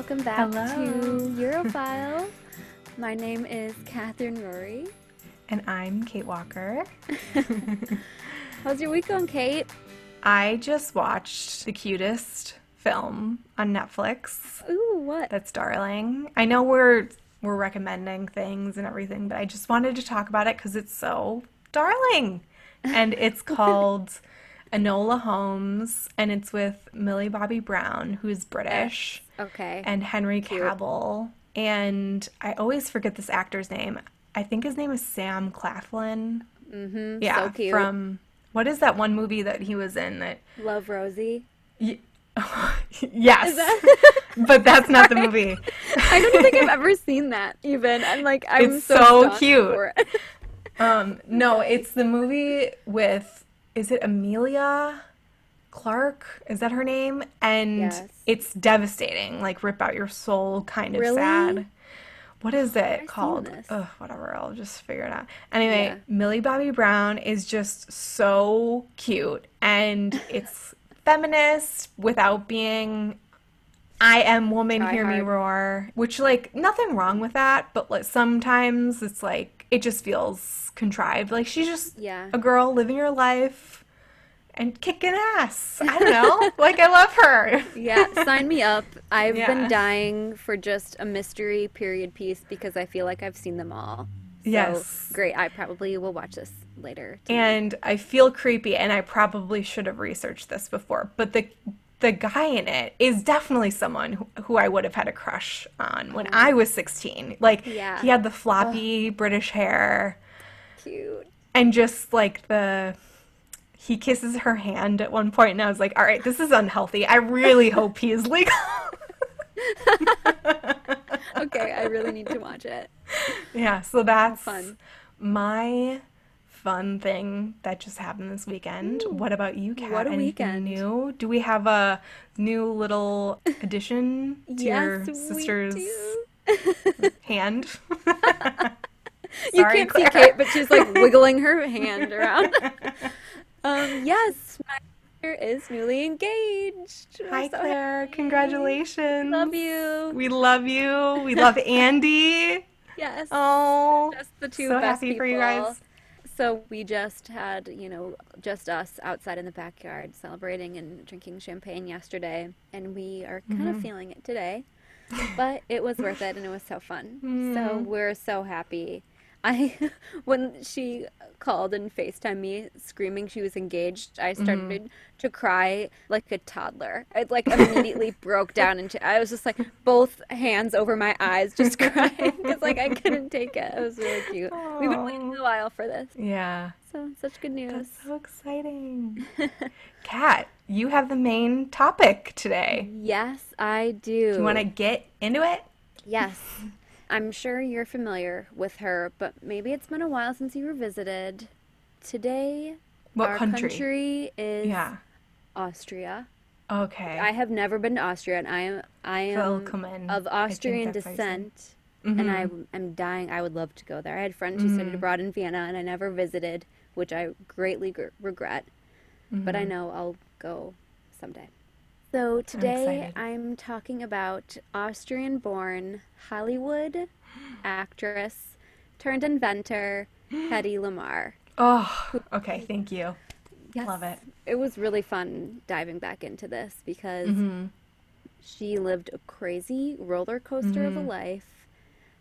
welcome back Hello. to Europhile. My name is Catherine Rory. And I'm Kate Walker. How's your week going, Kate? I just watched the cutest film on Netflix. Ooh, what? That's darling. I know we're we're recommending things and everything, but I just wanted to talk about it because it's so darling. And it's called Enola Holmes, and it's with Millie Bobby Brown, who's British, Okay. and Henry Cute. Cavill. And I always forget this actor's name. I think his name is Sam Claflin. mm-hmm. Yeah, so from what is that one movie that he was in that? Love Rosie. Y- yes, that? but that's not the movie. I don't think I've ever seen that. Even I'm like, I'm It's so, so cute. Um, no, it's the movie with is it Amelia Clarke? Is that her name? And Yes. it's devastating, like rip out your soul, kind of Really? sad. What is it called? Ugh, whatever. I'll just figure it out. Anyway, Yeah. Millie Bobby Brown is just so cute, and it's feminist without being. I am woman, Try hear me roar. Which, like, nothing wrong with that, but like sometimes it's like it just feels contrived. Like she's just Yeah. a girl living her life and kicking ass. I don't know. like I love her. Yeah, sign me up. I've Yeah. been dying for just a mystery period piece because I feel like I've seen them all. So, Yes. Great. I probably will watch this later. tonight. and I feel creepy and I probably should have researched this before, but the the guy in it is definitely someone who, who I would have had a crush on when oh. I was 16. Like Yeah. he had the floppy British hair Cute. and just like the he kisses her hand at one point and I was like, "All right, this is unhealthy. I really hope he is legal." Okay, I really need to watch it. Yeah, so that's Fun. my fun thing that just happened this weekend. What about you, Kat? what a Anything weekend. new? Do we have a new little addition to your yes, we sister's hand? You can't see Kate, but she's like wiggling her hand around. Um, yes, my sister is newly engaged. Hi, so Claire. happy. Congratulations. Love you. We love you. We love Andy. Yes. Oh, just the two so best happy for you guys. So we just had, you know, just us outside in the backyard celebrating and drinking champagne yesterday, and we are kind Mm-hmm. of feeling it today. But it was worth it, and it was so fun. Mm. So we're so happy. I, when she called and Facetime me screaming she was engaged, I Mm-hmm. started to cry like a toddler. I like immediately broke down into. I was just like both hands over my eyes, just crying because like I couldn't take it. It was really cute. We've been waiting a while for this, Yeah. so such good news. That's so exciting. Kat, you have the main topic today. Yes, I do. Do you want to get into it? Yes. I'm sure you're familiar with her, but maybe it's been a while since you were visited. Today, What our country? is Yeah. Austria. Okay. I have never been to Austria, and I am I am of Austrian that's how you say it. descent, Mhm. and I am dying. I would love to go there. I had friends who Mm-hmm. studied abroad in Vienna, and I never visited, which I greatly gr- regret. But Mm-hmm. I know I'll go someday. So today excited. I'm talking about Austrian-born Hollywood actress turned inventor Hedy Lamarr. Oh, okay. Thank you. Yes. Love it. It was really fun diving back into this because Mm-hmm. she lived a crazy roller coaster of a Mm-hmm. life,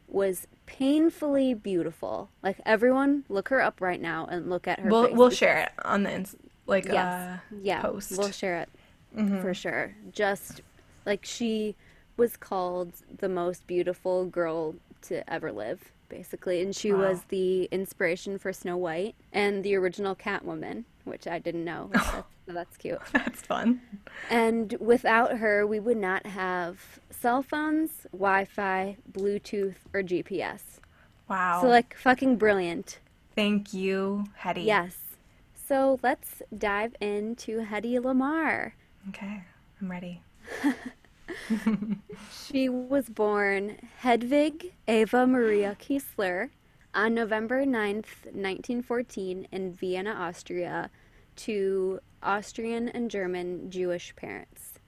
was painfully beautiful. Like everyone, look her up right now and look at her. We'll we'll share it on the like Yes, uh yeah, post. we'll share it Mhm. for sure. Just like she was called the most beautiful girl to ever live, basically, and she was the inspiration for Snow White and the original Catwoman, which I didn't know. That's, that's cute. That's fun. And without her, we would not have cell phones, Wi Fi, Bluetooth, or GPS. Wow. So, like, fucking brilliant. Thank you, Hedy. Yes. So, let's dive into Hedy Lamarr. Okay. I'm ready. She was born Hedwig Eva Maria Kiesler on November 9th, 1914, in Vienna, Austria, to Austrian and German Jewish parents.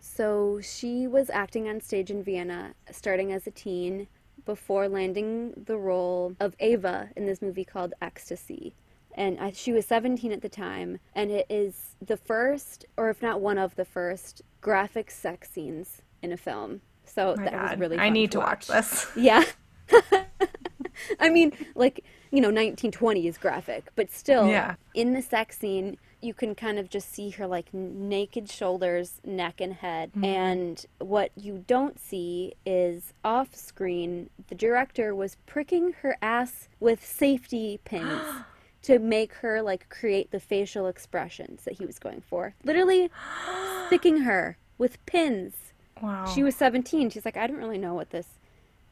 So she was acting on stage in Vienna starting as a teen before landing the role of Ava in this movie called Ecstasy. And I, she was 17 at the time, and it is the first, or if not one of the first, graphic sex scenes in a film. So My that was God. really I need to to watch this. yeah. I mean, like, you know, 1920 is graphic, but still, Yeah. in the sex scene, you can kind of just see her like naked shoulders, neck, and head. Mm-hmm. And what you don't see is off screen, the director was pricking her ass with safety pins. To make her like create the facial expressions that he was going for. Literally sticking her with pins. Wow. She was 17. She's like, I don't really know what this,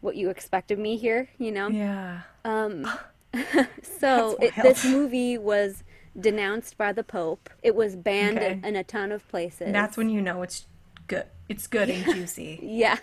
what you expect of me here, you know? Yeah. Um, so it, this movie was denounced by the Pope. It was banned Okay. in a ton of places. That's when you know it's good. It's good and juicy. Yeah.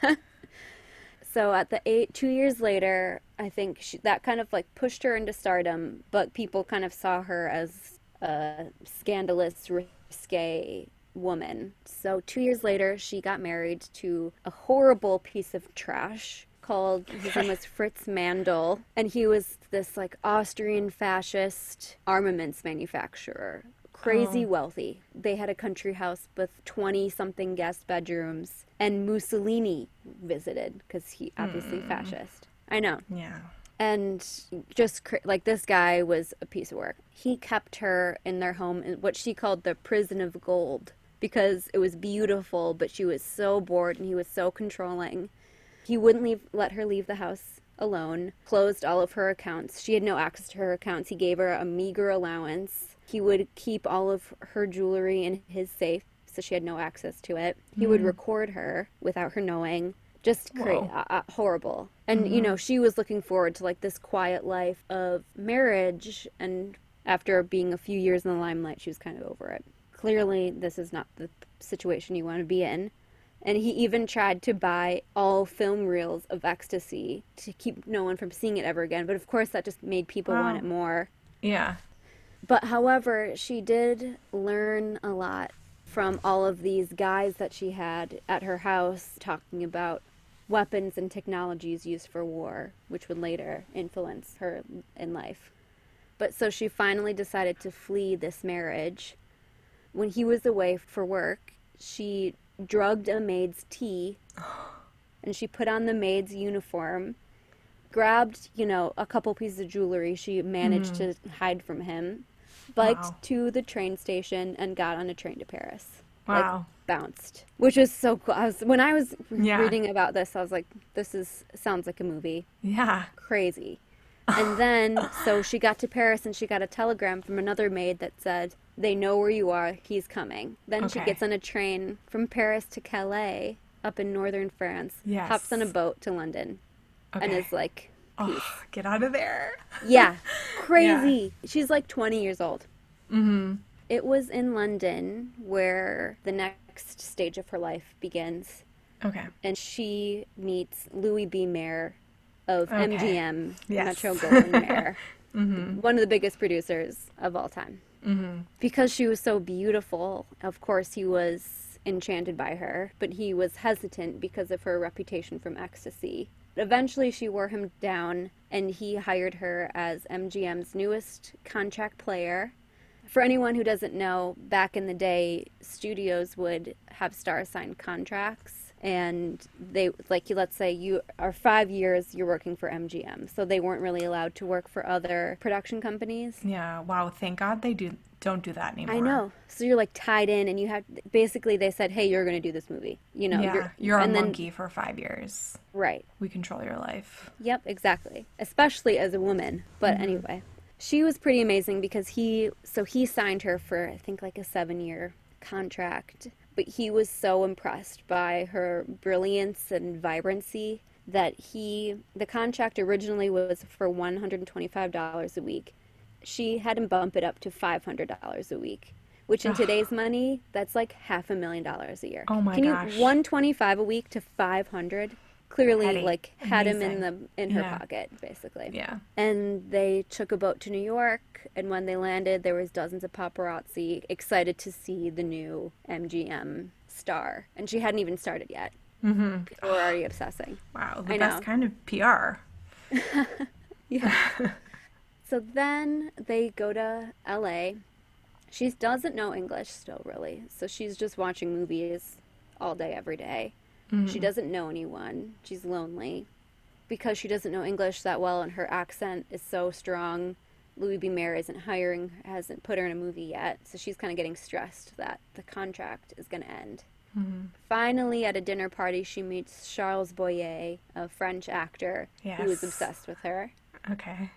So at the eight, two years later, I think she, that kind of like pushed her into stardom, but people kind of saw her as a scandalous, risque woman. So two years later, she got married to a horrible piece of trash called his name was Fritz Mandl, and he was this like Austrian fascist armaments manufacturer. Crazy Oh. wealthy. They had a country house with 20 something guest bedrooms, and Mussolini visited because he obviously mm. fascist. I know Yeah. and just cra- like this guy was a piece of work. He kept her in their home in what she called the prison of gold because it was beautiful, but she was so bored and he was so controlling. He wouldn't leave, let her leave the house alone. Closed all of her accounts. She had no access to her accounts. He gave her a meager allowance. He would keep all of her jewelry in his safe, so she had no access to it. He would record her without her knowing. Just cra- uh, uh, horrible. And you know, she was looking forward to like this quiet life of marriage and after being a few years in the limelight, she was kind of over it. Clearly, this is not the situation you want to be in. And he even tried to buy all film reels of ecstasy to keep no one from seeing it ever again. But of course, that just made people want it more. Yeah. But however, she did learn a lot from all of these guys that she had at her house talking about weapons and technologies used for war, which would later influence her in life. But so she finally decided to flee this marriage. When he was away for work, she drugged a maid's tea and she put on the maid's uniform, grabbed, you know, a couple pieces of jewelry she managed mm-hmm. to hide from him, biked Wow. to the train station, and got on a train to Paris. Wow. Like, bounced, which was so cool. I was, when I was Yeah. reading about this, I was like, this is sounds like a movie. yeah. Crazy. And then, so she got to Paris and she got a telegram from another maid that said, They know where you are, he's coming. Then she gets on a train from Paris to Calais, up in northern France, Yes. hops on a boat to London, and is like, Oh, get out of there. Yeah, crazy. She's like 20 years old. Mm-hmm. It was in London where the next stage of her life begins, Okay. and she meets Louis B. Mayer of Okay. MGM, Yes. Metro Goldwyn Mayer, Mm-hmm. one of the biggest producers of all time. Mm-hmm. Because she was so beautiful, of course, he was enchanted by her, but he was hesitant because of her reputation from ecstasy. Eventually, she wore him down, and he hired her as MGM's newest contract player. For anyone who doesn't know, back in the day, studios would have stars sign contracts. And they, like, let's say you are five years, you're working for MGM. So they weren't really allowed to work for other production companies. Yeah. Wow. Thank God they do don't do that anymore. I know. So you're like tied in, and you have basically they said, "Hey, you're going to do this movie." You know, yeah. You're, a and then- monkey for five years. right? We control your life. Yep, exactly. Especially as a woman. But mm-hmm. anyway, she was pretty amazing because he so he signed her for I think like a seven year contract, but he was so impressed by her brilliance and vibrancy that he the contract originally was for one hundred and twenty five dollars a week. She had him bump it up to five hundred dollars a week. Which in today's money, that's like half a million dollars a year. Oh my Can gosh. you one twenty five a week to five hundred? Clearly, Hedy. like had him in the in her Yeah. pocket, basically. Yeah. And they took a boat to New York, and when they landed, there was dozens of paparazzi excited to see the new MGM star, and she hadn't even started yet. Mm-hmm. People were already obsessing. Wow, the I best know. kind of PR. Yeah. So then they go to LA. She doesn't know English still, really. So she's just watching movies all day, every day. She mm-hmm. doesn't know anyone. She's lonely. Because she doesn't know English that well and her accent is so strong, Louis B. Mayer isn't hiring, hasn't put her in a movie yet. So she's kind of getting stressed that the contract is going to end. Mm-hmm. Finally, at a dinner party, she meets Charles Boyer, a French actor who is obsessed with her. Okay.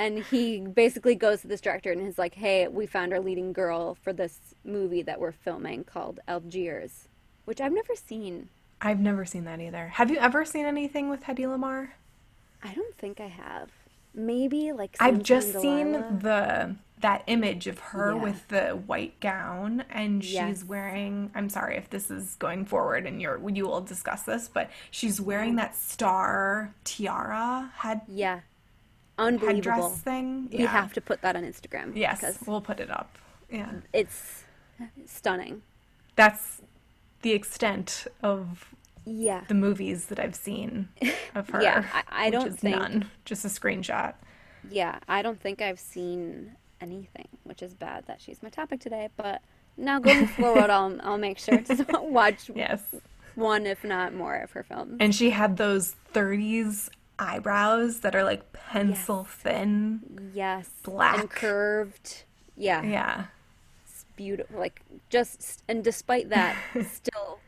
And he basically goes to this director and is like, hey, we found our leading girl for this movie that we're filming called Algiers, which I've never seen. I've never seen that either. Have you ever seen anything with Hedy Lamarr? I don't think I have. Maybe like I've just and seen the that image of her Yeah. with the white gown and Yes. she's wearing I'm sorry if this is going forward and you're you will discuss this, but she's wearing that star tiara head Yeah. Unbelievable. thing. We have to put that on Instagram. Yes, Because we'll put it up. Yeah. it's stunning. That's the extent of Yeah. the movies that I've seen of her. Yeah, I- I which don't is think- none. Just a screenshot. Yeah. I don't think I've seen anything, which is bad that she's my topic today. But now going forward, I'll, I'll make sure to watch Yes. one, if not more, of her films. And she had those 30s eyebrows that are like pencil thin. Yes. Black. And curved. Yeah. Yeah. It's beautiful. Like, just, and despite that, still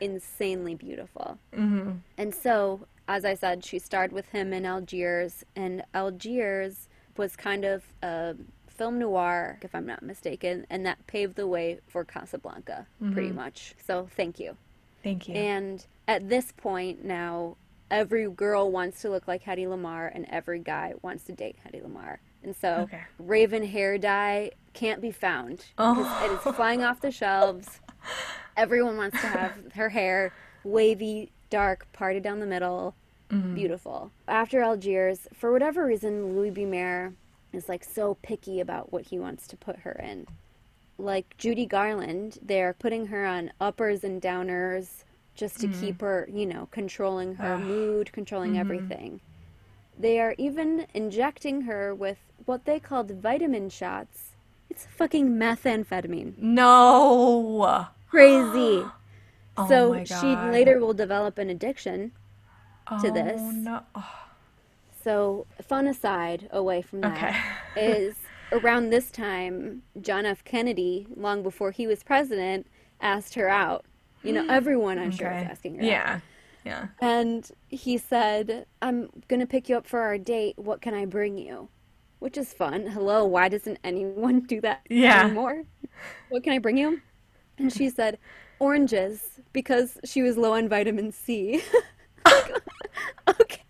insanely beautiful. Mm-hmm. And so, as I said, she starred with him in Algiers, and Algiers was kind of a film noir, if I'm not mistaken, and that paved the way for Casablanca, pretty much. So, thank you. Thank you. And at this point now, every girl wants to look like Hedy Lamarr, and every guy wants to date Hedy Lamarr. And so, Okay. Raven hair dye can't be found. Oh. 'cause It is flying off the shelves. Everyone wants to have her hair wavy, dark, parted down the middle. Mm-hmm. Beautiful. After Algiers, for whatever reason, Louis B. Mayer is like so picky about what he wants to put her in like Judy Garland, they're putting her on uppers and downers just to mm-hmm. keep her, you know, controlling her mood, controlling mm-hmm. everything. They are even injecting her with what they called vitamin shots. It's fucking methamphetamine. no. Crazy. Oh so she later will develop an addiction. to oh, this. Oh, no. Oh, So, fun aside away from that Okay. is around this time, John F. Kennedy, long before he was president, asked her out. You know, everyone I'm sure is asking her. Yeah. Yeah. And he said, I'm going to pick you up for our date. What can I bring you? Which is fun. Hello, why doesn't anyone do that Yeah. anymore? What can I bring you? And she said, oranges, because she was low on vitamin C. Like, okay.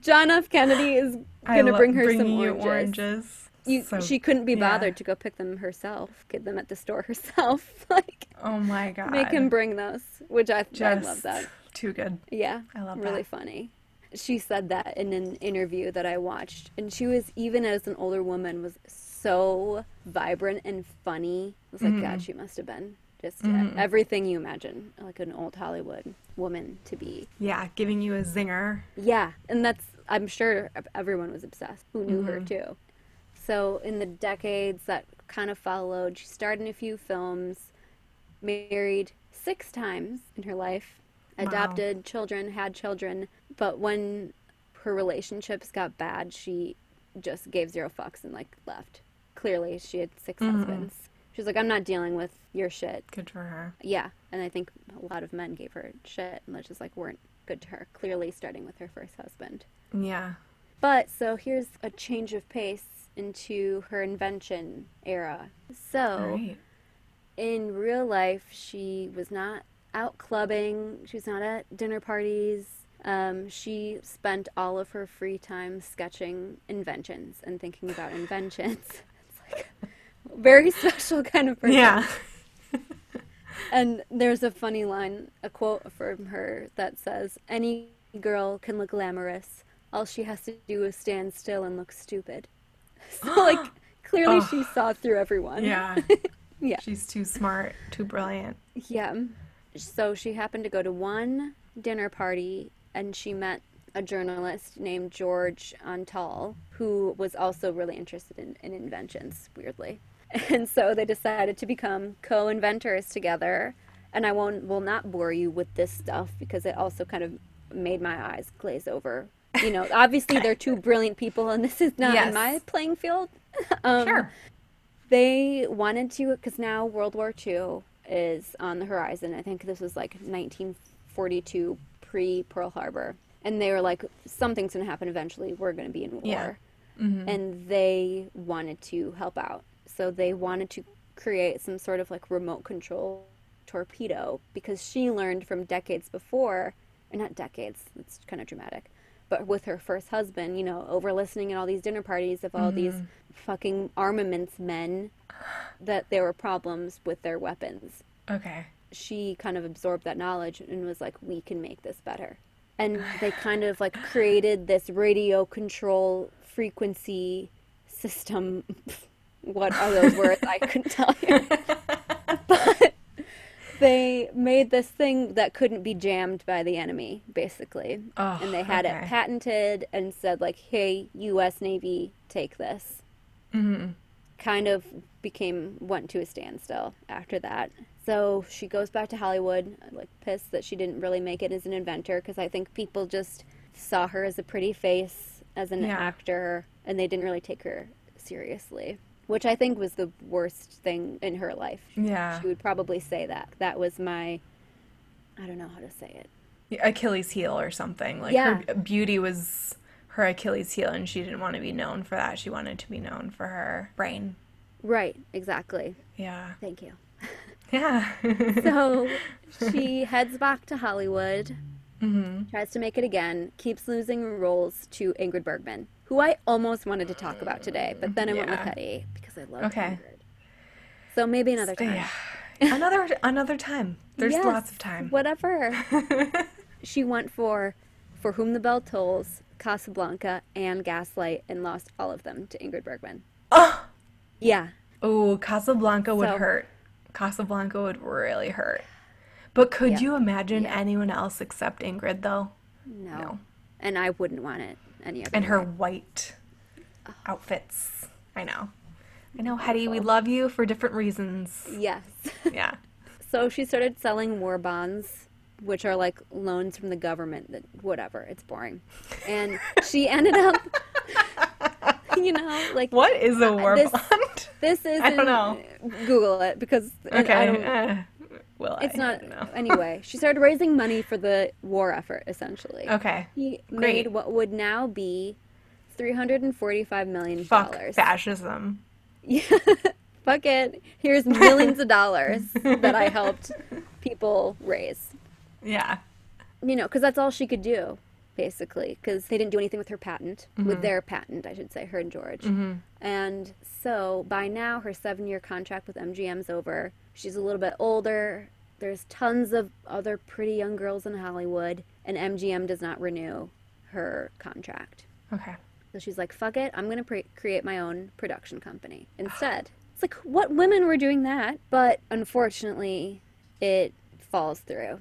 John F. Kennedy is going to bring her some oranges. oranges. You, So- she couldn't be yeah. bothered to go pick them herself, get them at the store herself. like, Oh my god. make him bring those, which I, I love that. Too good. Yeah, I love that. really that. funny. She said that in an interview that I watched, and she was even as an older woman was so vibrant and funny. I was like, Mm-hmm. God, she must have been just uh, everything you imagine like an old Hollywood woman to be. Yeah, giving you a zinger. Yeah, and that's I'm sure everyone was obsessed who knew her Mm-hmm. too. So in the decades that kind of followed, she starred in a few films, married six times in her life, adopted children, had children, but when her relationships got bad, she just gave zero fucks and like left. Clearly, she had 6 Mm-hmm. husbands. She was like, "I'm not dealing with your shit." Good for her. Yeah, and I think a lot of men gave her shit and just like weren't good to her. Clearly, starting with her first husband. Yeah. But so here's a change of pace into her invention era. So right. in real life, she was not out clubbing. She was not at dinner parties. Um, she spent all of her free time sketching inventions and thinking about inventions. It's like a very special kind of person. Yeah. And there's a funny line, a quote from her that says, Any girl can look glamorous. All she has to do is stand still and look stupid. So, like, clearly she saw through everyone. Yeah. Yeah. She's too smart, too brilliant. Yeah. So she happened to go to one dinner party and she met a journalist named George Antheil, who was also really interested in, in inventions, weirdly. And so they decided to become co inventors together. And I won't will not bore you with this stuff because it also kind of made my eyes glaze over. You know, obviously they're two brilliant people and this is not Yes. in my playing field. um, Sure. they wanted to because now world war ii is on the horizon i think this was like 1942 pre pearl harbor and they were like something's going to happen eventually we're going to be in war Yeah. and they wanted to help out so they wanted to create some sort of like remote control torpedo because she learned from decades before or not decades it's kind of dramatic but with her first husband you know over listening at all these dinner parties of all these mm-hmm. fucking armaments men that there were problems with their weapons Okay. she kind of absorbed that knowledge and was like, we can make this better. And they kind of like created this radio control frequency system. what are those words? I couldn't tell you. they made this thing that couldn't be jammed by the enemy, basically. Oh, and they had okay. it patented and said, like, hey, US Navy, take this Mm-hmm. kind of became went to a standstill after that. So she goes back to Hollywood, like pissed that she didn't really make it as an inventor because I think people just saw her as a pretty face as an Yeah. actor and they didn't really take her seriously, which I think was the worst thing in her life. Yeah. She would probably say that. That was my I don't know how to say it. Achilles heel or something. Like Yeah. her beauty was her Achilles heel and she didn't want to be known for that. She wanted to be known for her brain. Right, exactly. Yeah. Thank you. Yeah. So she heads back to Hollywood, mm-hmm. tries to make it again, keeps losing roles to Ingrid Bergman, who I almost wanted to talk about today, but then I went with Yeah. Hedy because I love Okay. Ingrid. So maybe another time. Yeah. another another time. There's Yes, lots of time. Whatever. she went for For Whom the Bell Tolls, Casablanca, and Gaslight, and lost all of them to Ingrid Bergman. oh, Yeah. oh, Casablanca would So- hurt. Casablanca would really hurt. But could Yeah. you imagine Yeah. anyone else except Ingrid though? No. No. And I wouldn't want it any other And her way. white oh. outfits. I know. I know, Hedy, we love you for different reasons. Yes. Yeah. So she started selling war bonds, which are like loans from the government. That whatever, it's boring. And she ended up, you know, like What is a uh, war this- bond? this is. I don't know. Google it because Okay. I don't, uh. Well, it's I not. don't. Anyway, she started raising money for the war effort. Essentially, Okay. she Great. made what would now be three hundred and forty-five million Fuck dollars. fascism. Yeah. Fuck it. Here's millions of dollars that I helped people raise. Yeah. You know, because that's all she could do, basically, because they didn't do anything with her patent, with mm-hmm. their patent, I should say, her and George. Mm-hmm. And so by now, her seven year contract with MGM's over. She's a little bit older. There's tons of other pretty young girls in Hollywood, and MGM does not renew her contract. Okay. So she's like, fuck it, I'm going to pre- create my own production company instead. It's like, what women were doing that? But unfortunately, it falls through.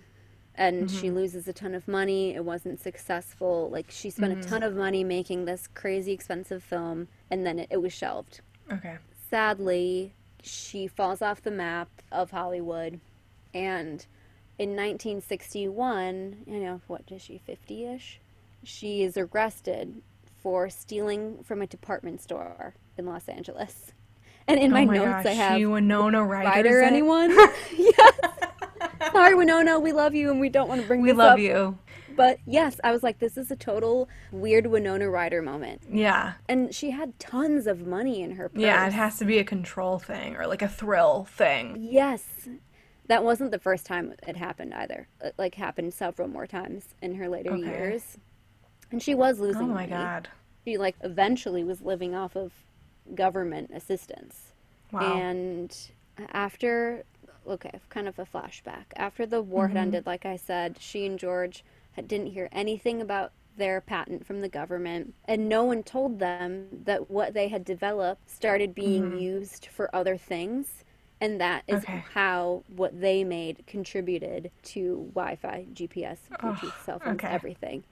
And she mm-hmm. loses a ton of money. It wasn't successful. Like, she spent a mm-hmm. ton of money making this crazy expensive film, and then it, it was shelved. Okay. Sadly, she falls off the map of Hollywood. And in 1961, you know, what is she, 50 ish? She is arrested for stealing from a department store in Los Angeles. And in oh my, oh my notes, gosh, I have she Winona Ryder it? anyone? yes. Sorry, Winona, we love you and we don't want to bring you We love up. you. But yes, I was like, this is a total weird Winona Ryder moment. Yeah. And she had tons of money in her purse. Yeah, it has to be a control thing or like a thrill thing. Yes. That wasn't the first time it happened either. It like happened several more times in her later Okay. years. And she was losing Oh my money. god. She like eventually was living off of government assistance. Wow. And after okay, kind of a flashback. After the war Mm-hmm. had ended, like I said, she and George didn't hear anything about their patent from the government, and no one told them that what they had developed started being Mm-hmm. used for other things And that is Okay. how what they made contributed to Wi Fi, GPS, Bluetooth, Oh, cell phones, okay. everything.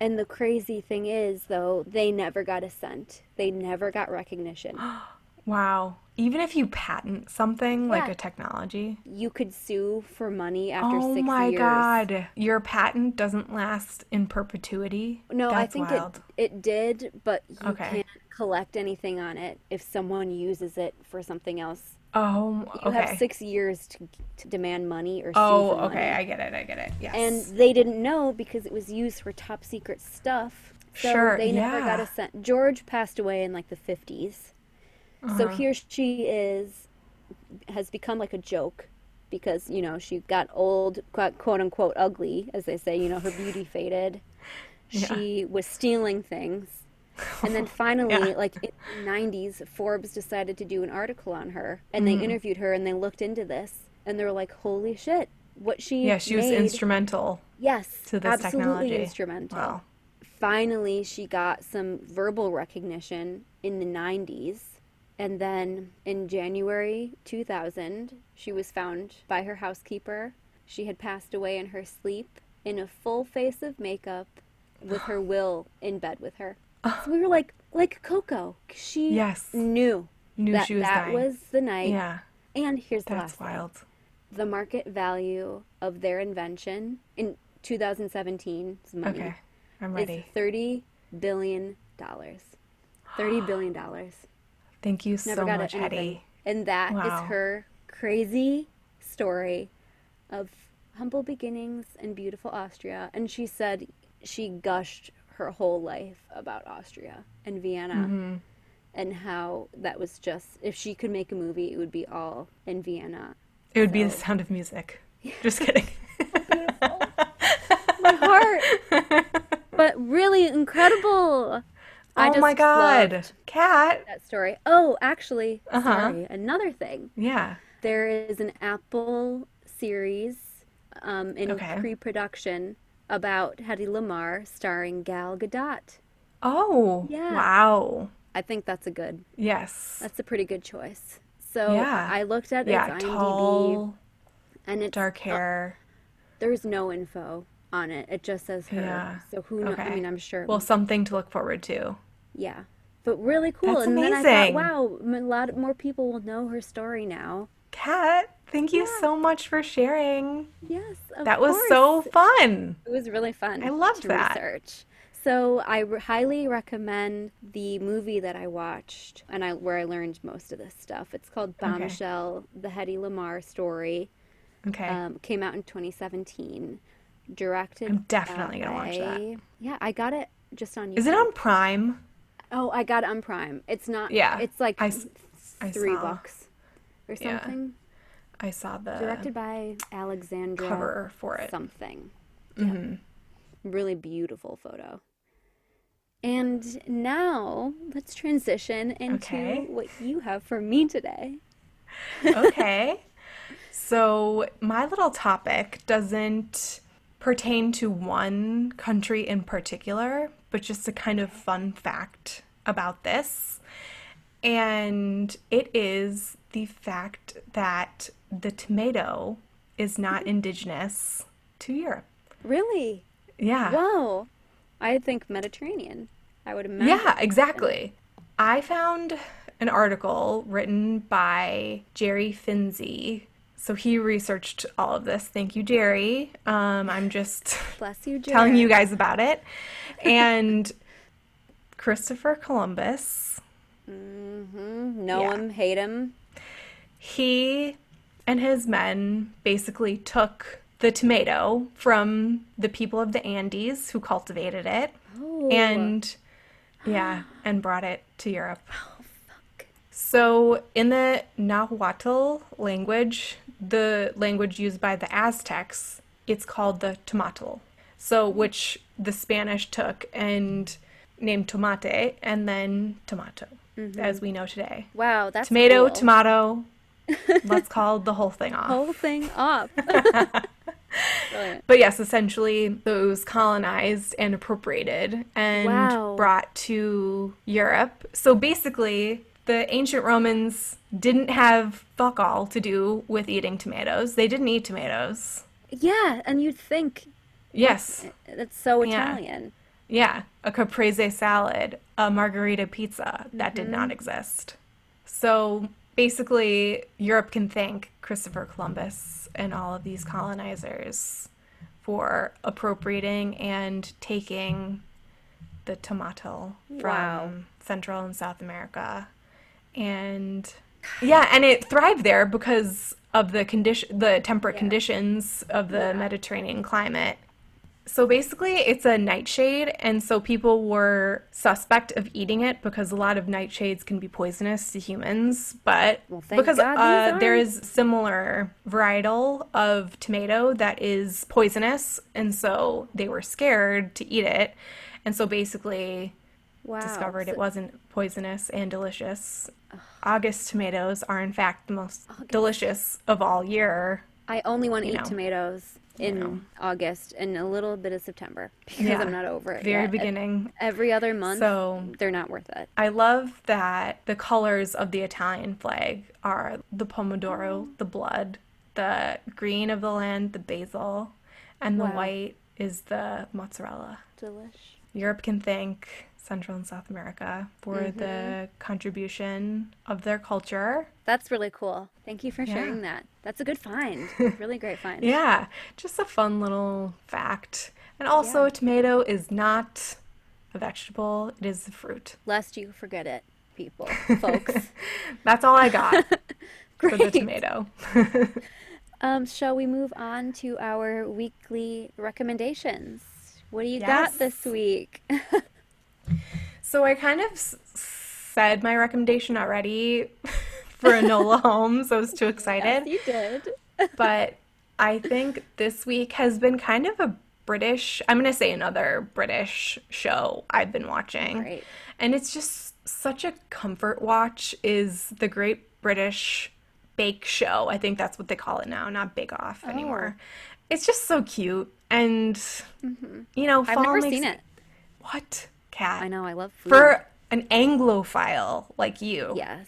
And the crazy thing is, though, they never got a cent. They never got recognition. Wow. Even if you patent something like a technology. you could sue for money after Oh six my. God. Your patent doesn't last in perpetuity? No, I think wild. it it did, but you Okay. can't collect anything on it if someone uses it for something else. Oh, okay. You have six years to, to demand money or sue Oh, okay. money. I get it. I get it. Yes. And they didn't know because it was used for top secret stuff. So Sure, they never got a cent. George passed away in like the 50s. So Uh-huh. here she is, has become like a joke because, you know, she got old, quote quote unquote ugly, as they say, you know, her beauty faded. Yeah. She was stealing things. And then finally, Yeah. like in the 90s, Forbes decided to do an article on her. And they interviewed her and they looked into this. And they were like, holy shit, what she yeah, she was instrumental Yes, to this absolutely technology. instrumental. Wow. Finally, she got some verbal recognition in the 90s. And then in January 2000, she was found by her housekeeper. She had passed away in her sleep in a full face of makeup with her will in bed with her. Oh. So we were like, like Coco. She Yes. knew Knew that she was that dying. was the night. Yeah. And here's the That's last wild. the market value of their invention in 2017 's money Okay. I'm is ready. 30 billion dollars 30 billion dollars Thank you never so got much, anything Eddie. and that is Wow. her crazy story of humble beginnings in beautiful austria and she said she gushed her whole life about austria and vienna Mm-hmm. and how that was just if she could make a movie it would be all in vienna It would be the sound of music. Just kidding. my heart. but really incredible. I oh my god. Kat. that story. Oh, actually, Uh-huh. sorry, another thing. Yeah. There is an Apple series um, in Okay. pre-production about Hedy Lamarr starring Gal Gadot. Oh. Yeah. Wow. I think that's a good. Yes. That's a pretty good choice. So Yeah. I looked at yeah. its IMDb, Tall, and it's dark hair. there's no info on it. It just says her. Yeah. So who knows? I mean, I'm sure. well, something to look forward to. Yeah. But really cool. That's and then I amazing. thought, wow, a lot more people will know her story now. Kat, thank you so much for sharing. Yes, That was so fun. It was really fun. I loved that. Research. So I re- highly recommend the movie that I watched and I where I learned most of this stuff. It's called Bombshell: The Hedy Lamarr Story. Okay. Um, came out in 2017. Directed. I'm definitely gonna watch that. Yeah, I got it just on. YouTube. Is it on Prime? Oh, I got it on Prime. It's not. Yeah, It's like I I three saw. bucks or Yeah. something. I saw the Directed by Alexandra cover for it. something. hmm Really beautiful photo. And now let's transition into Okay. what you have for me today. okay. So, my little topic doesn't pertain to one country in particular, but just a kind of fun fact about this. And it is the fact that the tomato is not mm-hmm. indigenous to Europe. Really? Yeah. Wow. I think Mediterranean. I would imagine. Yeah, exactly. I found an article written by Jerry Finzi. So he researched all of this. Thank you, Jerry. Um, I'm just Bless you, Jared. telling you guys about it. And Christopher Columbus, Mm-hmm. Know Yeah. him, hate him. he and his men basically took the tomato from the people of the Andes who cultivated it Oh. and yeah, and brought it to Europe. So, in the Nahuatl language, the language used by the Aztecs, it's called the tomatl. So, which the Spanish took and named tomate and then tomato, mm-hmm. as we know today. wow, that's Tomato, cool. tomato. Let's call the whole thing off. Whole thing off. But yes, essentially those colonized and appropriated and Wow. brought to Europe. So basically, the ancient Romans didn't have fuck all to do with eating tomatoes. They didn't eat tomatoes. Yeah, and you'd think Yes. that's so Italian. Yeah, a caprese salad, a margherita pizza that did not mm-hmm. exist. So basically, Europe can thank Christopher Columbus and all of these colonizers for appropriating and taking the tomato from Wow. Central and South America. And yeah, and it thrived there because of the condition the temperate conditions of the Mediterranean climate. So basically, it's a nightshade, and so people were suspect of eating it because a lot of nightshades can be poisonous to humans. But Well, because uh, there similar varietal of tomato that is poisonous, and so they were scared to eat it, and so basically Wow. discovered So- it wasn't poisonous and delicious. August tomatoes are in fact the most delicious of all year. I only want to eat know. tomatoes in know. August and a little bit of September because Yeah, I'm not over it Very yet. beginning. Every other month, So they're not worth it. I love that the colors of the Italian flag are the pomodoro, mm. the blood, the green of the land, the basil, and the white is the mozzarella. Delish. Europe can thank Central and South America for Mm-hmm. the contribution of their culture. That's really cool. Thank you for Yeah. sharing that. That's a good find. really great find. Yeah, just a fun little fact. And also, Yeah. a tomato is not a vegetable, it is a fruit. Lest you forget it, people, folks. That's all I got for the tomato. Um, shall we move on to our weekly recommendations? What do you Yes. got this week? So I kind of s- said my recommendation already for Enola Holmes. I was too excited. you did. but I think this week has been kind of a British, I'm going to say another British show I've been watching. Great. And it's just such a comfort watch is the Great British Bake Show. I think that's what they call it now, not Bake Off oh. anymore. It's just so cute and mm-hmm. you know, I've never makes seen it. What? Kat. I know. I love food. For an Anglophile like you, yes,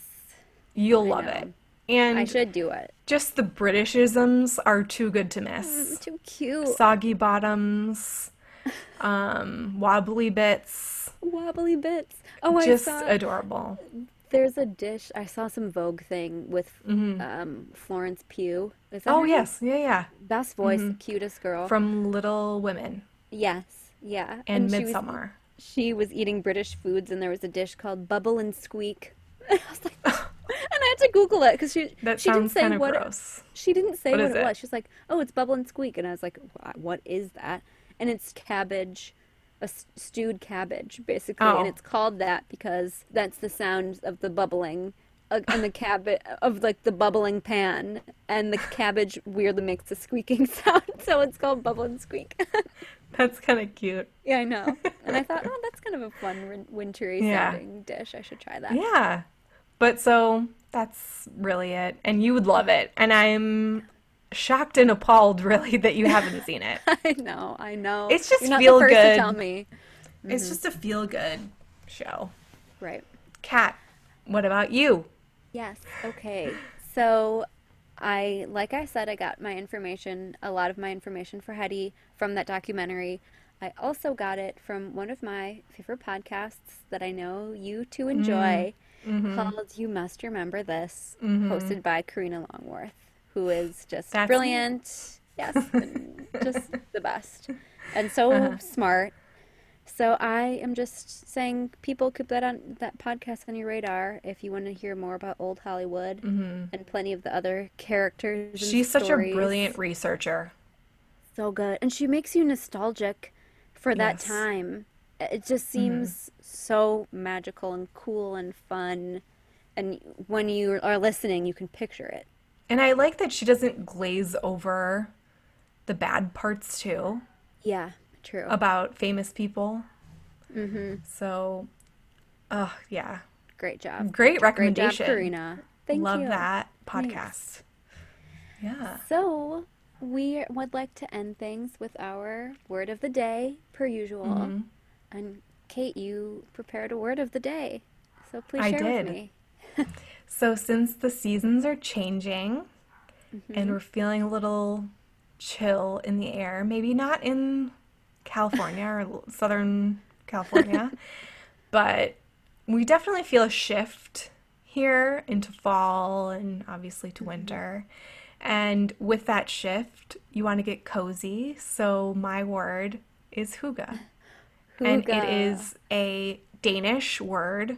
you'll I love know. it. And I should do it. just the Britishisms are too good to miss. Too cute. Soggy bottoms, um, wobbly bits, Wobbly bits. Oh, I just saw. adorable. There's a dish. I saw some Vogue thing with um, Florence Pugh. Is that Mm-hmm. Oh yes, yeah, yeah. Best voice, cutest girl. From Little Women yes, yeah. and, was- Midsummer. She was eating British foods, and there was a dish called Bubble and Squeak. And I was like, and I had to Google it because she That she didn't say what it- gross. she didn't say What what, it it? was. She's like, oh, it's Bubble and Squeak, and I was like, what is that? And it's cabbage, a stewed cabbage, basically, Oh. and it's called that because that's the sound of the bubbling. uh, And the cabbage of like the bubbling pan, and the cabbage weirdly makes a squeaking sound, so it's called bubble and squeak. That's kind of cute. Yeah, I know. And I thought, oh, that's kind of a fun win- wintry Yeah. sounding dish. I should try that. Yeah. But so that's really it. And you would love it. And I'm shocked and appalled really that you haven't seen it. I know, I know. It's just You're not feel the first good. to tell me. It's mm-hmm. just a feel good show. Right. Kat, what about you? Yes. Okay. So, I like I said, I got my information, a lot of my information for Hedy from that documentary. I also got it from one of my favorite podcasts that I know you two enjoy, Mm-hmm. called "You Must Remember This," hosted by Karina Longworth, who is just That's brilliant. Yes, just the best, and so Uh-huh. smart. So I am just saying, people keep that on that podcast on your radar if you want to hear more about old Hollywood and plenty of the other characters. Mm-hmm. She's such a brilliant researcher. so good, and she makes you nostalgic for that Yes. time. It just seems so magical and cool and fun, and when you are listening, you can picture it. And I like that she doesn't glaze over the bad parts too Yeah, true. about famous people. Mm-hmm. So, oh, yeah. Great job. Great Great recommendation. job, Karina. Thank Love you. that Thanks. podcast. Yeah. So, we would like to end things with our word of the day, per usual. Mm-hmm. And Kate, you prepared a word of the day. So please I share did. with me. So, since the seasons are changing and we're feeling a little chill in the air, maybe not in California or Southern California, but we definitely feel a shift here into fall and obviously to winter. And with that shift, you want to get cozy. So, my word is hygge. And it is a Danish word.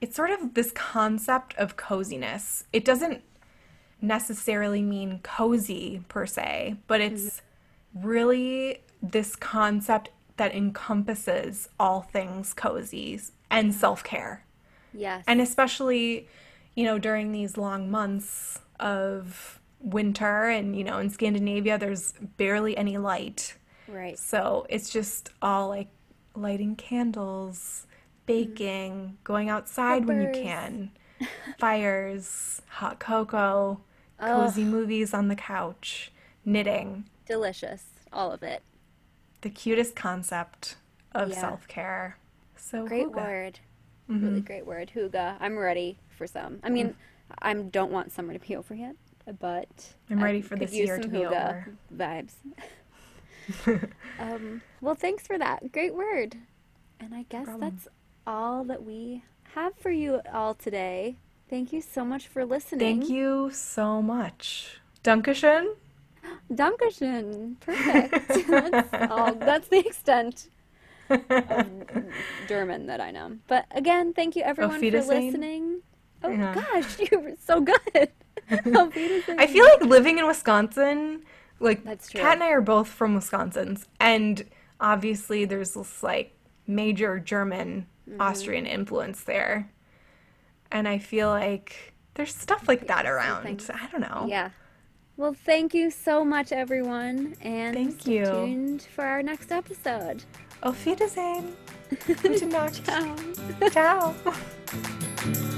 It's sort of this concept of coziness. It doesn't necessarily mean cozy per se, but it's mm-hmm. really this concept that encompasses all things cozy and self care. Yes. And especially, you know, during these long months of winter and, you know, in Scandinavia, there's barely any light. right. So it's just all like lighting candles, baking, going outside when you can, fires, hot cocoa, cozy movies on the couch, knitting. Delicious. All of it. The cutest concept of Yeah. self care. So Great word. Mm-hmm. Really great word. hygge. I'm ready for some. I mean, I don't want summer to be over yet, but. I'm ready for this year to be over. Vibes. um, well, thanks for that. Great word. And I guess problem. that's all that we have for you all today. Thank you so much for listening. Thank you so much. Dankeschön. Dankeschön. Perfect. that's, all, that's the extent of German that I know. But again, thank you everyone for listening. Oh Yeah. gosh, you were so good. I feel like living in Wisconsin, like That's true. Kat and I are both from Wisconsin, and obviously there's this like major German Mm-hmm. Austrian influence there. And I feel like there's stuff like that around. I don't know. Yeah. Well, thank you so much, everyone, and Thank stay you. tuned for our next episode. Auf Wiedersehen. Gute Nacht. Ciao. Ciao.